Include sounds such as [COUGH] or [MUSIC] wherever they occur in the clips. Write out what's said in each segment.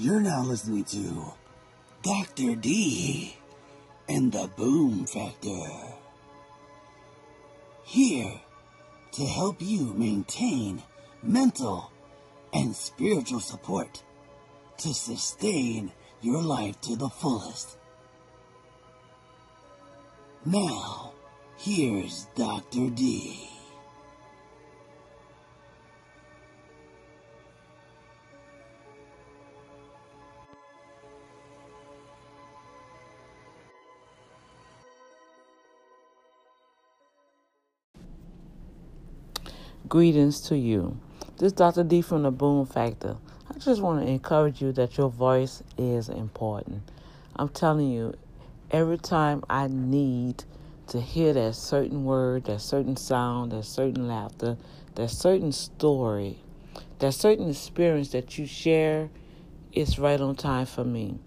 You're now listening to Dr. D and the Boom Factor. Here to help you maintain mental and spiritual support to sustain your life to the fullest. Now, here's Dr. D. Greetings to you. This is Dr. D from the Boom Factor. I just want to encourage you that your voice is important. I'm telling you, every time I need to hear that certain word, that certain sound, that certain laughter, that certain story, that certain experience that you share, it's right on time for me.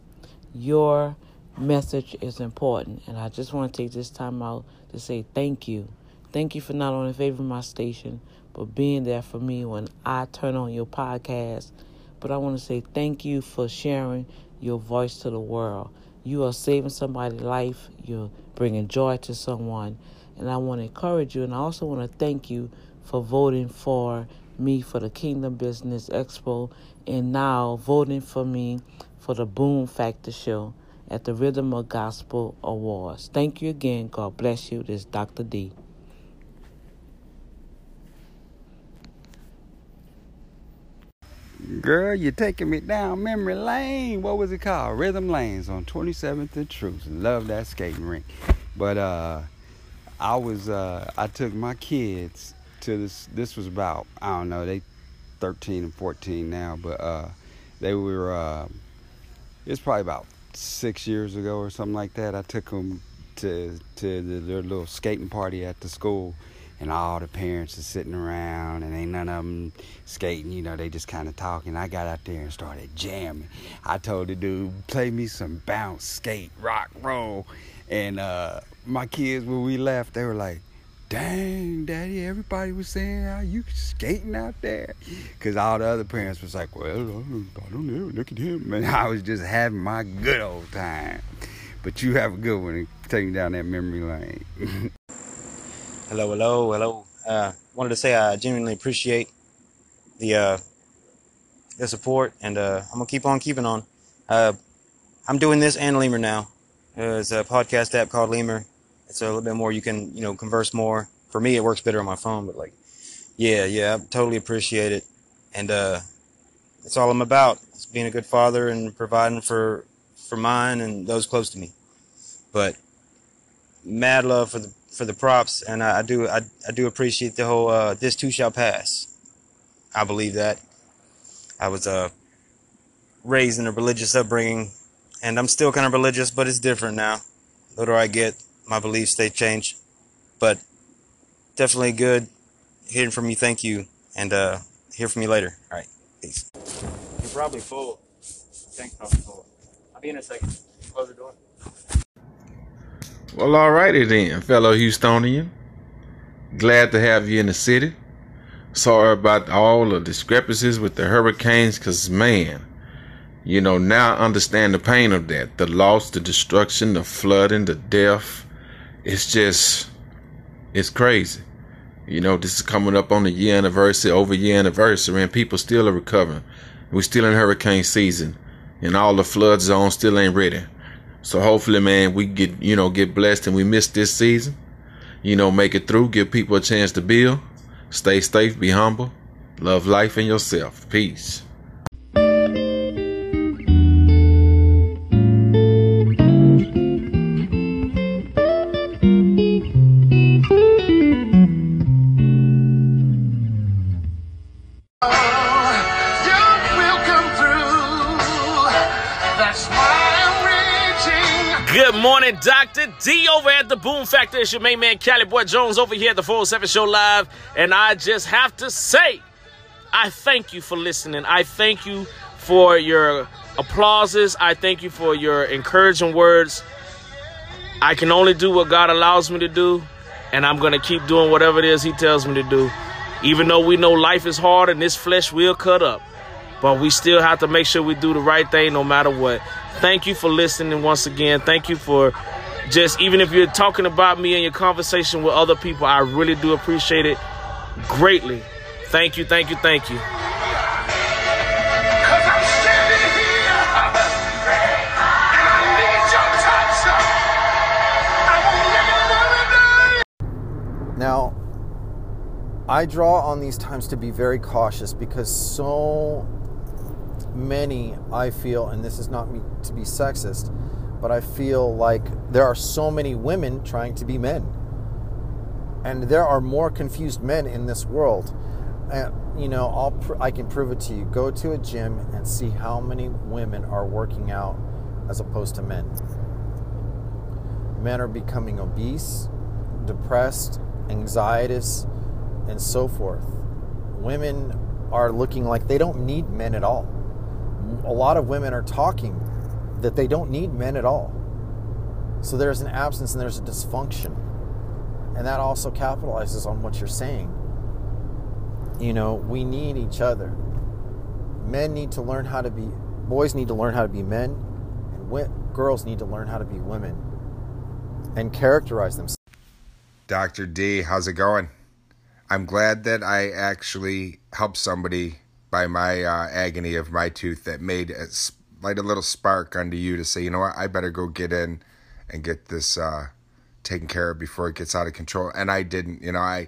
Your message is important, and I just want to take this time out to say thank you. Thank you for not only favoring my station, but being there for me when I turn on your podcast. But I want to say thank you for sharing your voice to the world. You are saving somebody's life, you're bringing joy to someone. And I want to encourage you, and I also want to thank you for voting for me for the Kingdom Business Expo and now voting for me for the Boom Factor Show at the Rhythm of Gospel Awards. Thank you again. God bless you. This is Dr. D. Girl, you're taking me down memory lane. What was it called? Rhythm Lanes on 27th and Truth. Love that skating rink. But uh, I was uh, I took my kids to this. This was about I don't know they 13 and 14 now, but uh, they were. Uh, it's probably about six years ago or something like that. I took them to to the, their little skating party at the school and all the parents are sitting around and ain't none of them skating you know they just kind of talking. I got out there and started jamming. I told the dude play me some bounce skate rock roll. And uh, my kids when we left they were like dang daddy everybody was saying how you skating out there. Because all the other parents was like well i don't know. Look at him. And i was just having my good old time. But you have a good one me down that memory lane [LAUGHS] Hello, hello, hello. Uh, wanted to say I genuinely appreciate the uh, the support, and uh, I'm gonna keep on keeping on. Uh, I'm doing this and Lemur now. Uh, it's a podcast app called Lemur. It's a little bit more. You can you know converse more. For me, it works better on my phone, but like, yeah, yeah, I totally appreciate it, and uh, that's all I'm about. It's being a good father and providing for for mine and those close to me. But mad love for the for the props, and I, I do I, I do appreciate the whole uh, this too shall pass. I believe that. I was uh, raised in a religious upbringing, and I'm still kind of religious, but it's different now. Older I get, my beliefs they change, but definitely good hearing from you. Thank you, and uh, hear from you later. All right, peace. You're probably full. Thanks, probably full. I'll be in a second. Close the door. Well, alrighty then, fellow Houstonian. Glad to have you in the city. Sorry about all the discrepancies with the hurricanes, cause man, you know, now I understand the pain of that. The loss, the destruction, the flooding, the death. It's just, it's crazy. You know, this is coming up on the year anniversary, over year anniversary, and people still are recovering. We're still in hurricane season, and all the flood zones still ain't ready. So hopefully, man, we get you know get blessed and we miss this season. You know, make it through, give people a chance to build. Stay safe, be humble, love life and yourself. Peace. Morning, Dr. D over at the Boom Factor. It's your main man, Cali Boy Jones, over here at the 407 Show Live. And I just have to say, I thank you for listening. I thank you for your applauses. I thank you for your encouraging words. I can only do what God allows me to do, and I'm going to keep doing whatever it is He tells me to do. Even though we know life is hard and this flesh will cut up. but we still have to make sure we do the right thing no matter what. Thank you for listening once again. Thank you for just even if you're talking about me in your conversation with other people, I really do appreciate it greatly. Thank you, thank you, thank you. Now, I draw on these times to be very cautious because so many, I feel, and this is not me to be sexist, but I feel like there are so many women trying to be men. And there are more confused men in this world. And, you know, I'll pr- I can prove it to you. Go to a gym and see how many women are working out as opposed to men. Men are becoming obese, depressed, anxious, and so forth. Women are looking like they don't need men at all. A lot of women are talking that they don't need men at all. So there's an absence and there's a dysfunction. And that also capitalizes on what you're saying. You know, we need each other. Men need to learn how to be, boys need to learn how to be men, and girls need to learn how to be women and characterize themselves. Dr. D, how's it going? I'm glad that I actually helped somebody by my uh, agony of my tooth that made a, light a little spark under you to say, you know what, I better go get in and get this uh, taken care of before it gets out of control. And I didn't, you know, I.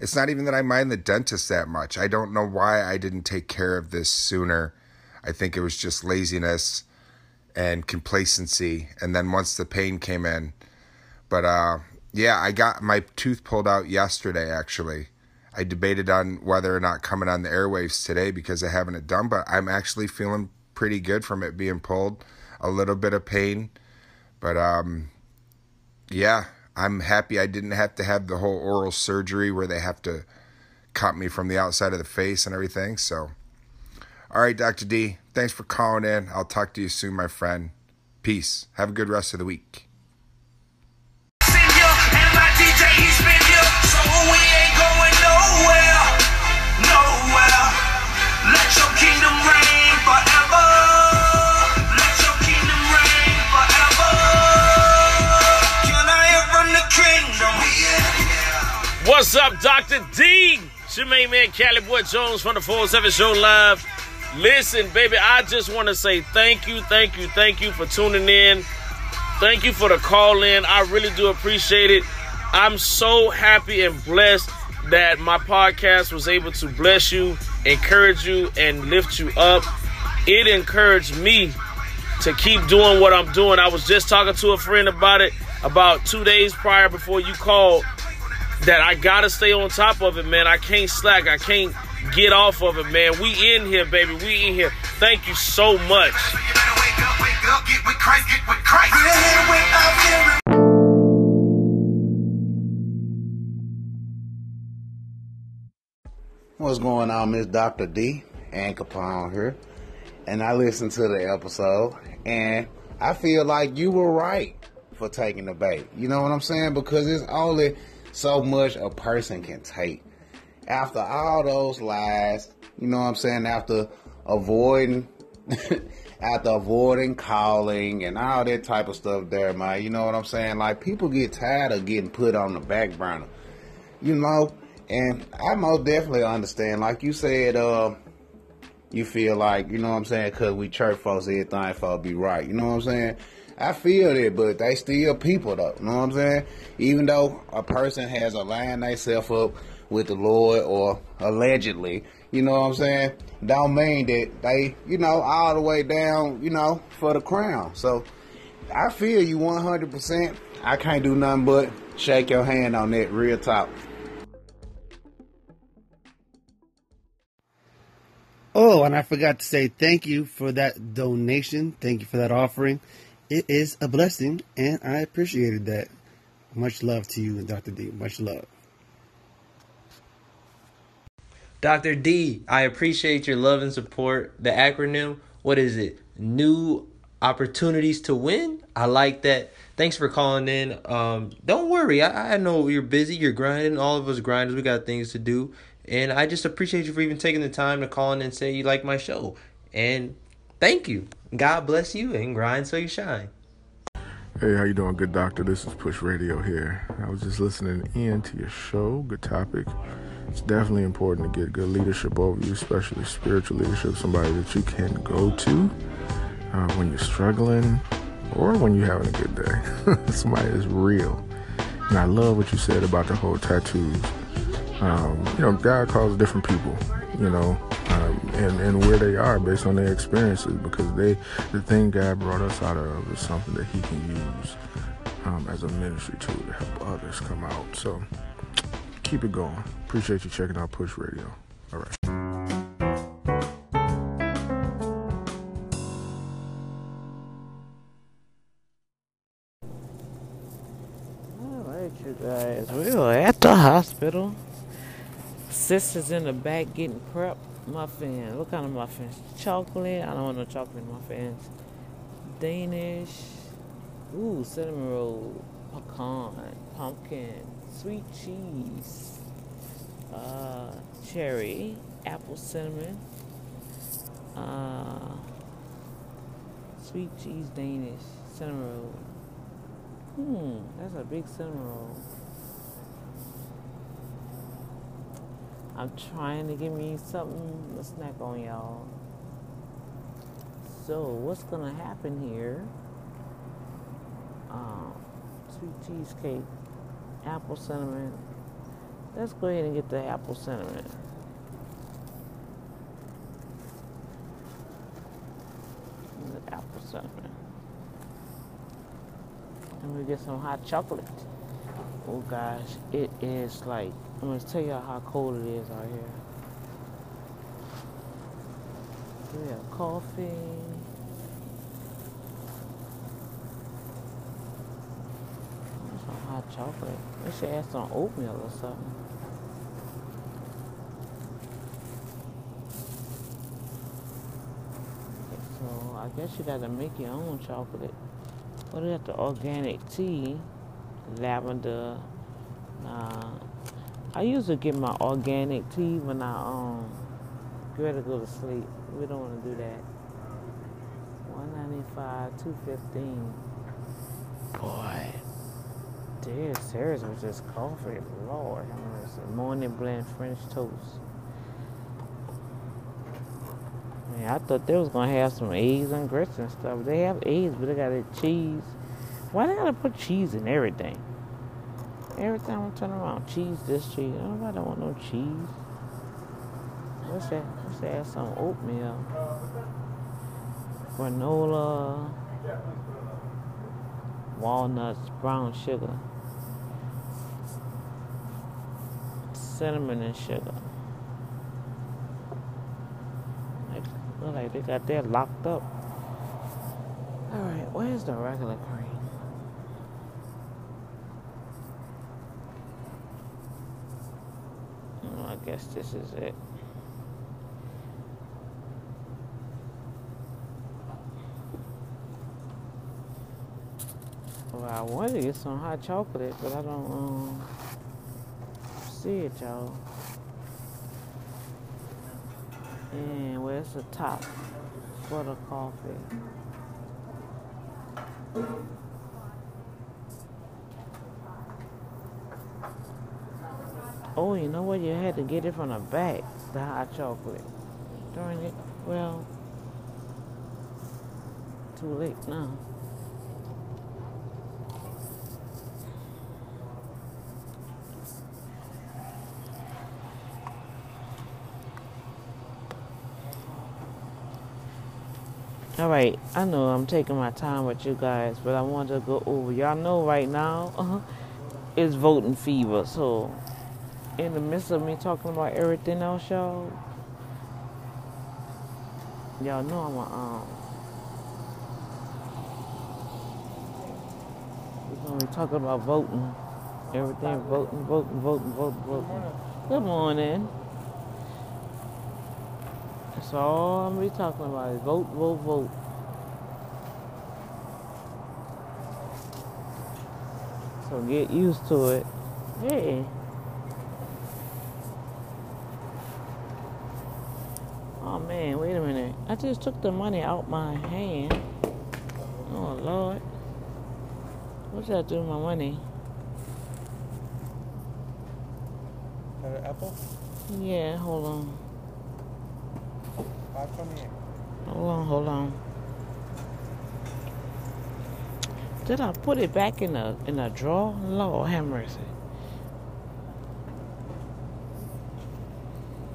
It's not even that I mind the dentist that much. I don't know why I didn't take care of this sooner. I think it was just laziness and complacency. And then once the pain came in, but uh, yeah, I got my tooth pulled out yesterday. Actually, I debated on whether or not coming on the airwaves today because I haven't it done, but I'm actually feeling pretty good from it being pulled. A little bit of pain, but um, yeah, I'm happy I didn't have to have the whole oral surgery where they have to cut me from the outside of the face and everything. So, all right, Dr. D, thanks for calling in. I'll talk to you soon, my friend. Peace. Have a good rest of the week. What's up, Dr. D? It's your main man, Cali Boy Jones from the 407 Show Live. Listen, baby, I just want to say thank you, thank you, thank you for tuning in. Thank you for the call in. I really do appreciate it. I'm so happy and blessed that my podcast was able to bless you, encourage you, and lift you up. It encouraged me to keep doing what I'm doing. I was just talking to a friend about it about two days prior before you called that I gotta stay on top of it, man. I can't slack. I can't get off of it, man. We in here, baby. We in here. Thank you so much. What's going on, Miss Dr. D and Capone here? And I listened to the episode, and I feel like you were right for taking the bait. You know what I'm saying? Because it's only so much a person can take. After all those lies, you know what I'm saying? After avoiding, [LAUGHS] after avoiding calling and all that type of stuff there, man. You know what I'm saying? Like people get tired of getting put on the back burner, you know. And I most definitely understand. Like you said, uh, you feel like you know what I'm saying? Cause we church folks, everything for be right. You know what I'm saying? I feel that, but they still people though. You know what I'm saying? Even though a person has aligned themselves up with the Lord or allegedly, you know what I'm saying? Don't mean that they, you know, all the way down, you know, for the crown. So I feel you 100%. I can't do nothing but shake your hand on that real top. Oh, and I forgot to say thank you for that donation. Thank you for that offering it is a blessing, and I appreciated that. Much love to you and Dr. D. Much love. Dr. D, I appreciate your love and support. The acronym, what is it? New opportunities to win. I like that. Thanks for calling in. Um, don't worry. I, I know you're busy. You're grinding. All of us grinders. We got things to do. And I just appreciate you for even taking the time to call in and say you like my show. And thank you. God bless you and grind so you shine. Hey, how you doing, good doctor? This is Push Radio here. I was just listening in to your show. Good topic. It's definitely important to get good leadership over you, especially spiritual leadership, somebody that you can go to uh, when you're struggling or when you're having a good day. [LAUGHS] somebody is real. And I love what you said about the whole tattoos. Um, you know, God calls different people, you know, um, and, and where they are based on their experiences because they the thing God brought us out of is something that he can use um, as a ministry tool to help others come out. So keep it going. Appreciate you checking out Push Radio. All right. Guys. We are at the hospital. Sister's in the back getting prep muffin. What kind of muffins? Chocolate. I don't want no chocolate muffins. Danish. Ooh, cinnamon roll. Pecan. Pumpkin. Sweet cheese. Uh, cherry. Apple cinnamon. Uh, sweet cheese Danish. Cinnamon roll. Hmm, that's a big cinnamon roll. I'm trying to give me something to snack on, y'all. So, what's gonna happen here? Um, sweet cheesecake, apple cinnamon. Let's go ahead and get the apple cinnamon. The apple cinnamon. And we get some hot chocolate. Oh gosh, it is like I'm gonna tell y'all how cold it is out here. We have coffee. Some hot chocolate. We should add some oatmeal or something. So I guess you gotta make your own chocolate. What is the organic tea? Lavender. Uh, I usually get my organic tea when I um get ready to go to sleep. We don't want to do that. One ninety five, two fifteen. Boy, dear serious with this coffee. Lord, have mercy. Morning blend French toast. Man, I thought they was gonna have some eggs and grits and stuff. They have eggs, but they got a cheese. Why they gotta put cheese in everything? Every time I turn around, cheese, this cheese. Nobody don't want no cheese. What's that? Let's add some oatmeal, granola, walnuts, brown sugar, cinnamon and sugar. Look like they got that locked up. All right, where's the regular cream? Oh, I guess this is it. Well, I wanted to get some hot chocolate, but I don't um, see it, y'all. And where's the top for the coffee? Oh, you know what? You had to get it from the back, the hot chocolate. Darn it. Well, too late now. All right, I know I'm taking my time with you guys, but I want to go over. Y'all know right now uh-huh, it's voting fever, so in the midst of me talking about everything else, y'all, y'all know I'm a, um, we're gonna be talking about voting, everything, voting, voting, voting, voting, voting. Good morning. That's all I'm gonna be talking about is vote, vote, vote. So get used to it. Hey. Man, wait a minute. I just took the money out my hand. Oh Lord. What should I do with my money? An apple? Yeah, hold on. Five twenty-eight. Hold on, hold on. Did I put it back in a in a drawer? Lord have mercy.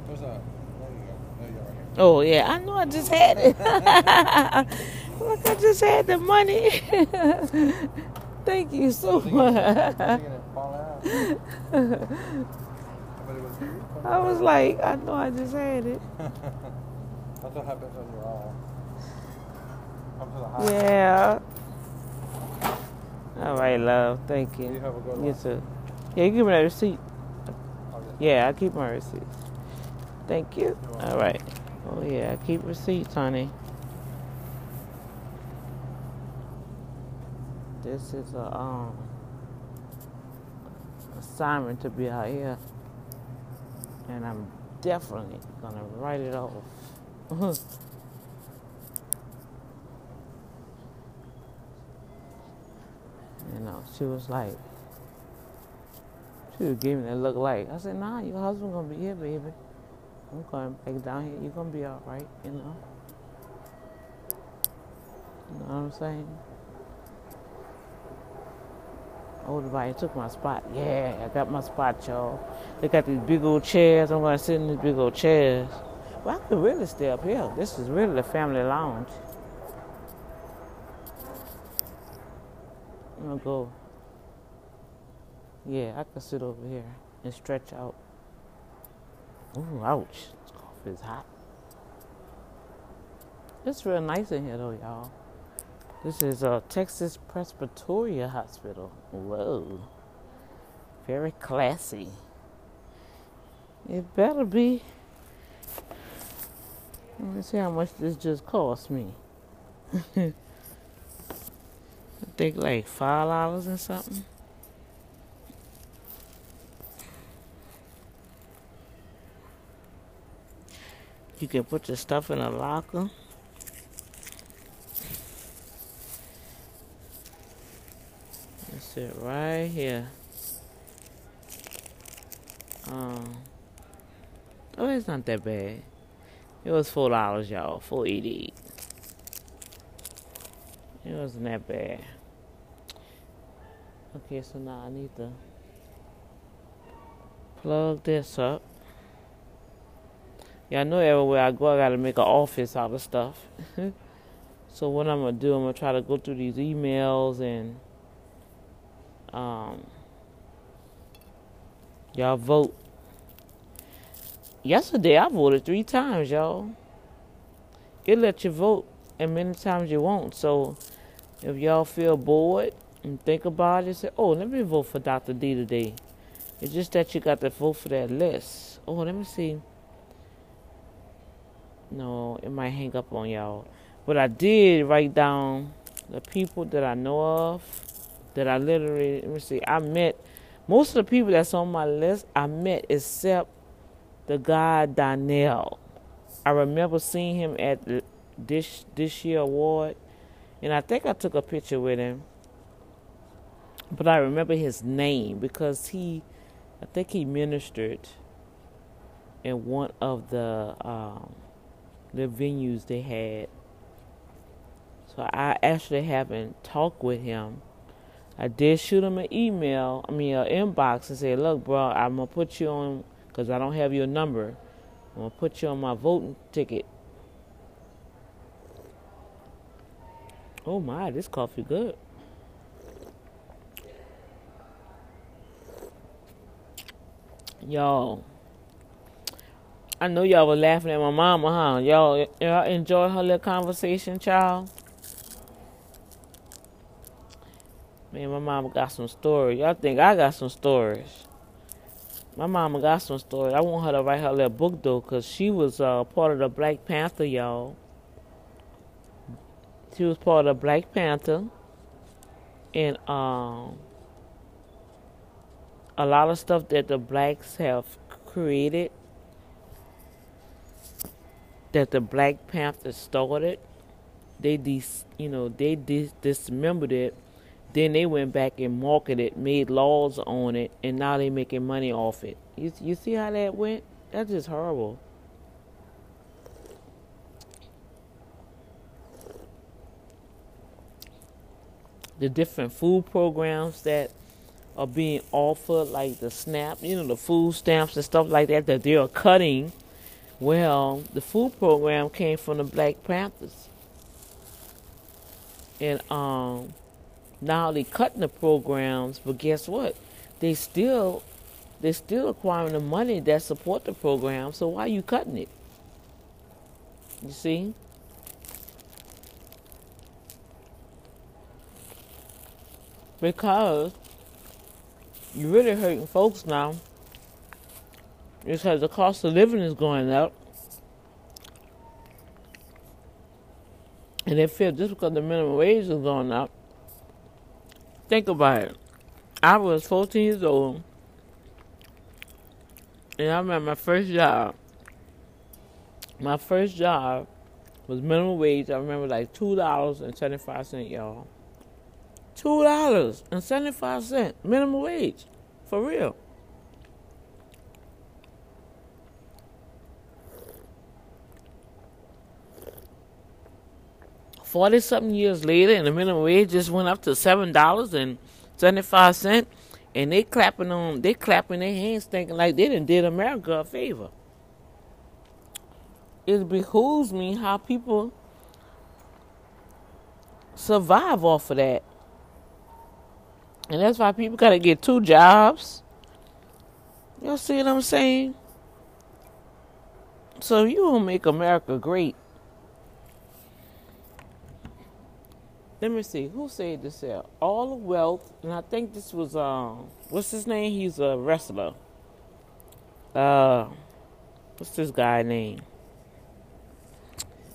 There's a. There you go. There you go. Right here. Oh yeah, I know I just had it. [LAUGHS] Look, I just had the money. [LAUGHS] Thank you so much. [LAUGHS] I was like, I know I just had it. That's what happens when you're all. To the high. Yeah. All right, love. Thank you. You have a good You one. too. Yeah, you give me that receipt. Oh, yeah, I keep my receipts. Thank you. All right. Oh yeah, keep receipts, honey. This is a um assignment to be out here, and I'm definitely gonna write it off. [LAUGHS] you know, she was like, she was giving that look like. I said, Nah, your husband gonna be here, baby. I'm going back down here. You're gonna be all right, you know. You know what I'm saying? Oh, Older body took my spot. Yeah, I got my spot, y'all. They got these big old chairs. I'm gonna sit in these big old chairs. Well, I could really stay up here. This is really the family lounge. I'm gonna go. Yeah, I could sit over here and stretch out. Ooh, ouch. This coffee is hot. It's real nice in here, though, y'all. This is uh, Texas Presbyterian Hospital. Whoa. Very classy. It better be. Let me see how much this just cost me. [LAUGHS] I think like five dollars and something. You can put your stuff in a locker. That's it right here. Um, oh, it's not that bad. It was four dollars, y'all. Four eighty. It wasn't that bad. Okay, so now I need to plug this up. I know everywhere I go, I gotta make an office out of stuff. [LAUGHS] so what I'm gonna do, I'm gonna try to go through these emails and um, y'all vote. Yesterday I voted three times, y'all. It let you vote as many times you want. So if y'all feel bored and think about it, say, "Oh, let me vote for Dr. D today." It's just that you got to vote for that list. Oh, let me see. No, it might hang up on y'all. But I did write down the people that I know of that I literally let me see. I met most of the people that's on my list. I met except the guy Donnell. I remember seeing him at this this year award, and I think I took a picture with him. But I remember his name because he, I think he ministered in one of the um, the venues they had. So I actually haven't talked with him. I did shoot him an email, I mean, an inbox, and say, "Look, bro, I'm gonna put you on because I don't have your number. I'm gonna put you on my voting ticket." Oh my, this coffee good. Y'all, I know y'all were laughing at my mama, huh? Y'all, y'all enjoy her little conversation, child. Man, my mama got some stories. Y'all think I got some stories. My mama got some stories. I want her to write her little book, though, because she was uh, part of the Black Panther, y'all. She was part of the Black Panther. And um, a lot of stuff that the blacks have created that the Black Panther started. They dis, you know, they dis- dismembered it. Then they went back and marketed made laws on it, and now they making money off it. You you see how that went? That's just horrible. The different food programs that are being offered, like the SNAP, you know, the food stamps and stuff like that, that they are cutting. Well, the food program came from the Black Panthers. And um, now they cutting the programs, but guess what? They still they're still acquiring the money that support the program, so why are you cutting it? You see? Because you're really hurting folks now. Because the cost of living is going up. And they feel just because the minimum wage is going up. Think about it. I was 14 years old. And I remember my first job. My first job was minimum wage. I remember like $2.75, y'all. Two dollars and seventy five cent minimum wage, for real. Forty something years later, and the minimum wage just went up to seven dollars and seventy five cent, and they clapping on, they clapping their hands, thinking like they didn't did America a favor. It behooves me how people survive off of that. And that's why people got to get two jobs. You see what I'm saying? So you will make America great. Let me see who said this here. All the wealth, and I think this was um, what's his name? He's a wrestler. Uh, what's this guy name?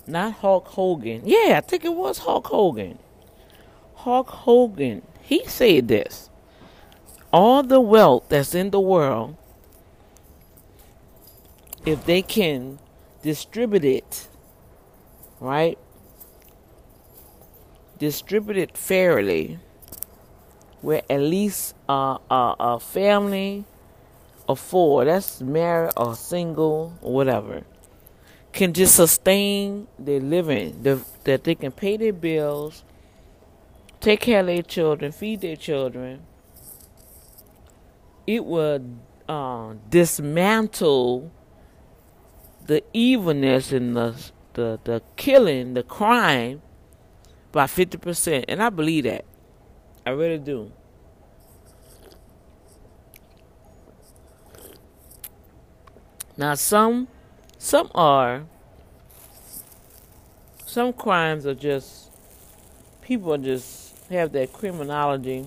Not Hulk Hogan. Yeah, I think it was Hulk Hogan. Hulk Hogan he said this all the wealth that's in the world, if they can distribute it, right? Distribute it fairly, where at least uh, uh, a family of four, that's married or single or whatever, can just sustain their living, the, that they can pay their bills take care of their children, feed their children, it would uh, dismantle the evilness and the, the the killing, the crime by fifty percent, and I believe that. I really do. Now some some are some crimes are just people just have that criminology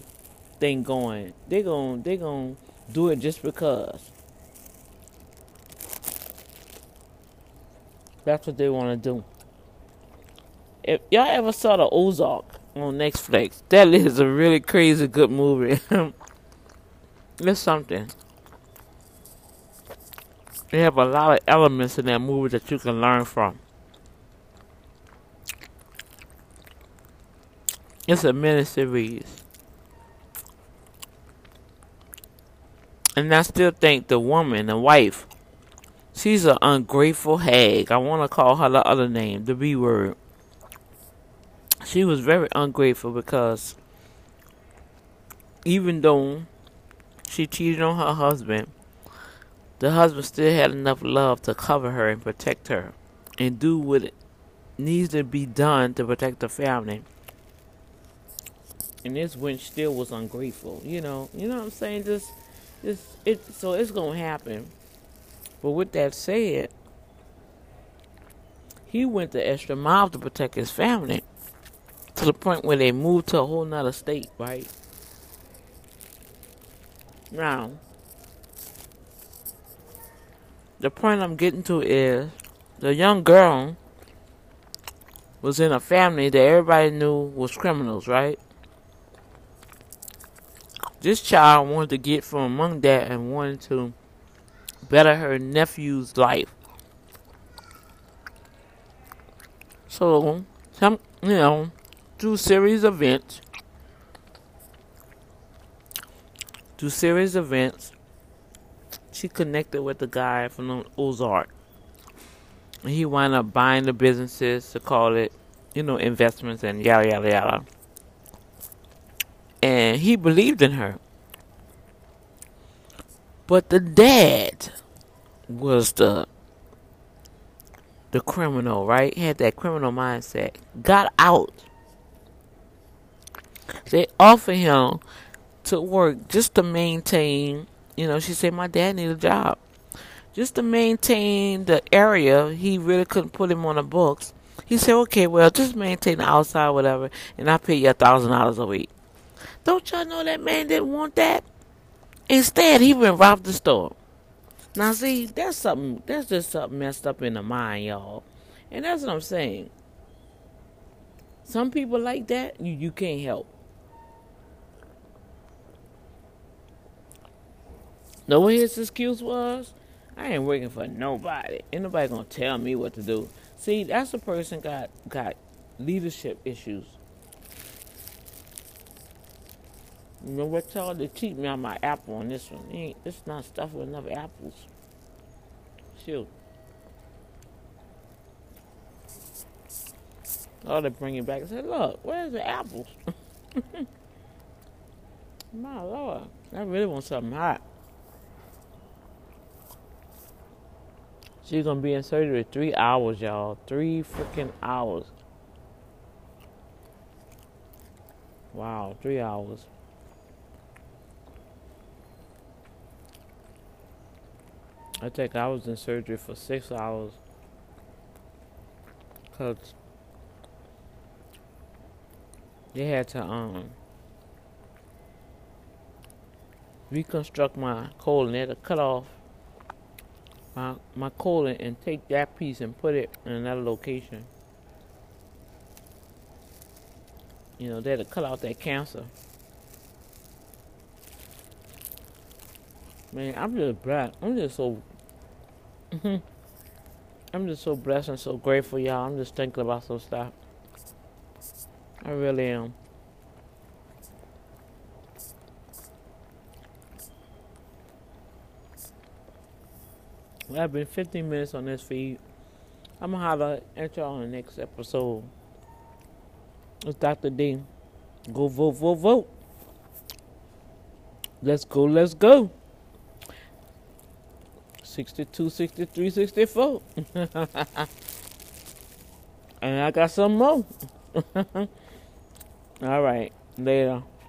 thing going. They're going they going to do it just because. That's what they want to do. If y'all ever saw the Ozark on Netflix, that is a really crazy good movie. [LAUGHS] it's something. They have a lot of elements in that movie that you can learn from. It's a mini series. And I still think the woman, the wife, she's an ungrateful hag. I want to call her the other name, the B word. She was very ungrateful because even though she cheated on her husband, the husband still had enough love to cover her and protect her and do what needs to be done to protect the family and this wench still was ungrateful. You know, you know what I'm saying? Just, just it. So it's gonna happen. But with that said, he went the extra mile to protect his family, to the point where they moved to a whole nother state. Right now, the point I'm getting to is the young girl was in a family that everybody knew was criminals, right? This child wanted to get from among that and wanted to better her nephew's life. So, some you know, through series events, through series events, she connected with the guy from Ozark. He wound up buying the businesses to call it, you know, investments and yada yada yada. And he believed in her. But the dad was the the criminal, right? He had that criminal mindset. Got out. They offered him to work just to maintain, you know, she said my dad needed a job. Just to maintain the area, he really couldn't put him on the books. He said, okay, well, just maintain the outside, whatever, and I'll pay you a thousand dollars a week. Don't y'all know that man didn't want that? Instead, he went robbed the store. Now, see, that's something. That's just something messed up in the mind, y'all. And that's what I'm saying. Some people like that, you you can't help. Know his excuse was? I ain't working for nobody. Ain't nobody gonna tell me what to do. See, that's a person got got leadership issues. You know what? They cheat me on my apple on this one. It ain't, it's not stuffed with enough apples. Shoot. Oh, they bring it back and say, look, where's the apples? [LAUGHS] my lord. I really want something hot. She's gonna be in surgery three hours, y'all. Three freaking hours. Wow, three hours. I think I was in surgery for six hours. Cause they had to um reconstruct my colon. They had to cut off my my colon and take that piece and put it in another location. You know, to cut out that cancer. Man, I'm just blessed. I'm just so. [LAUGHS] I'm just so blessed and so grateful, y'all. I'm just thinking about some stuff. I really am. I've been 15 minutes on this feed. I'm gonna holler at y'all on the next episode. It's Dr. D. Go vote, vote, vote. Let's go, let's go. 62, 63, 64. [LAUGHS] and I got some more. [LAUGHS] All right, later.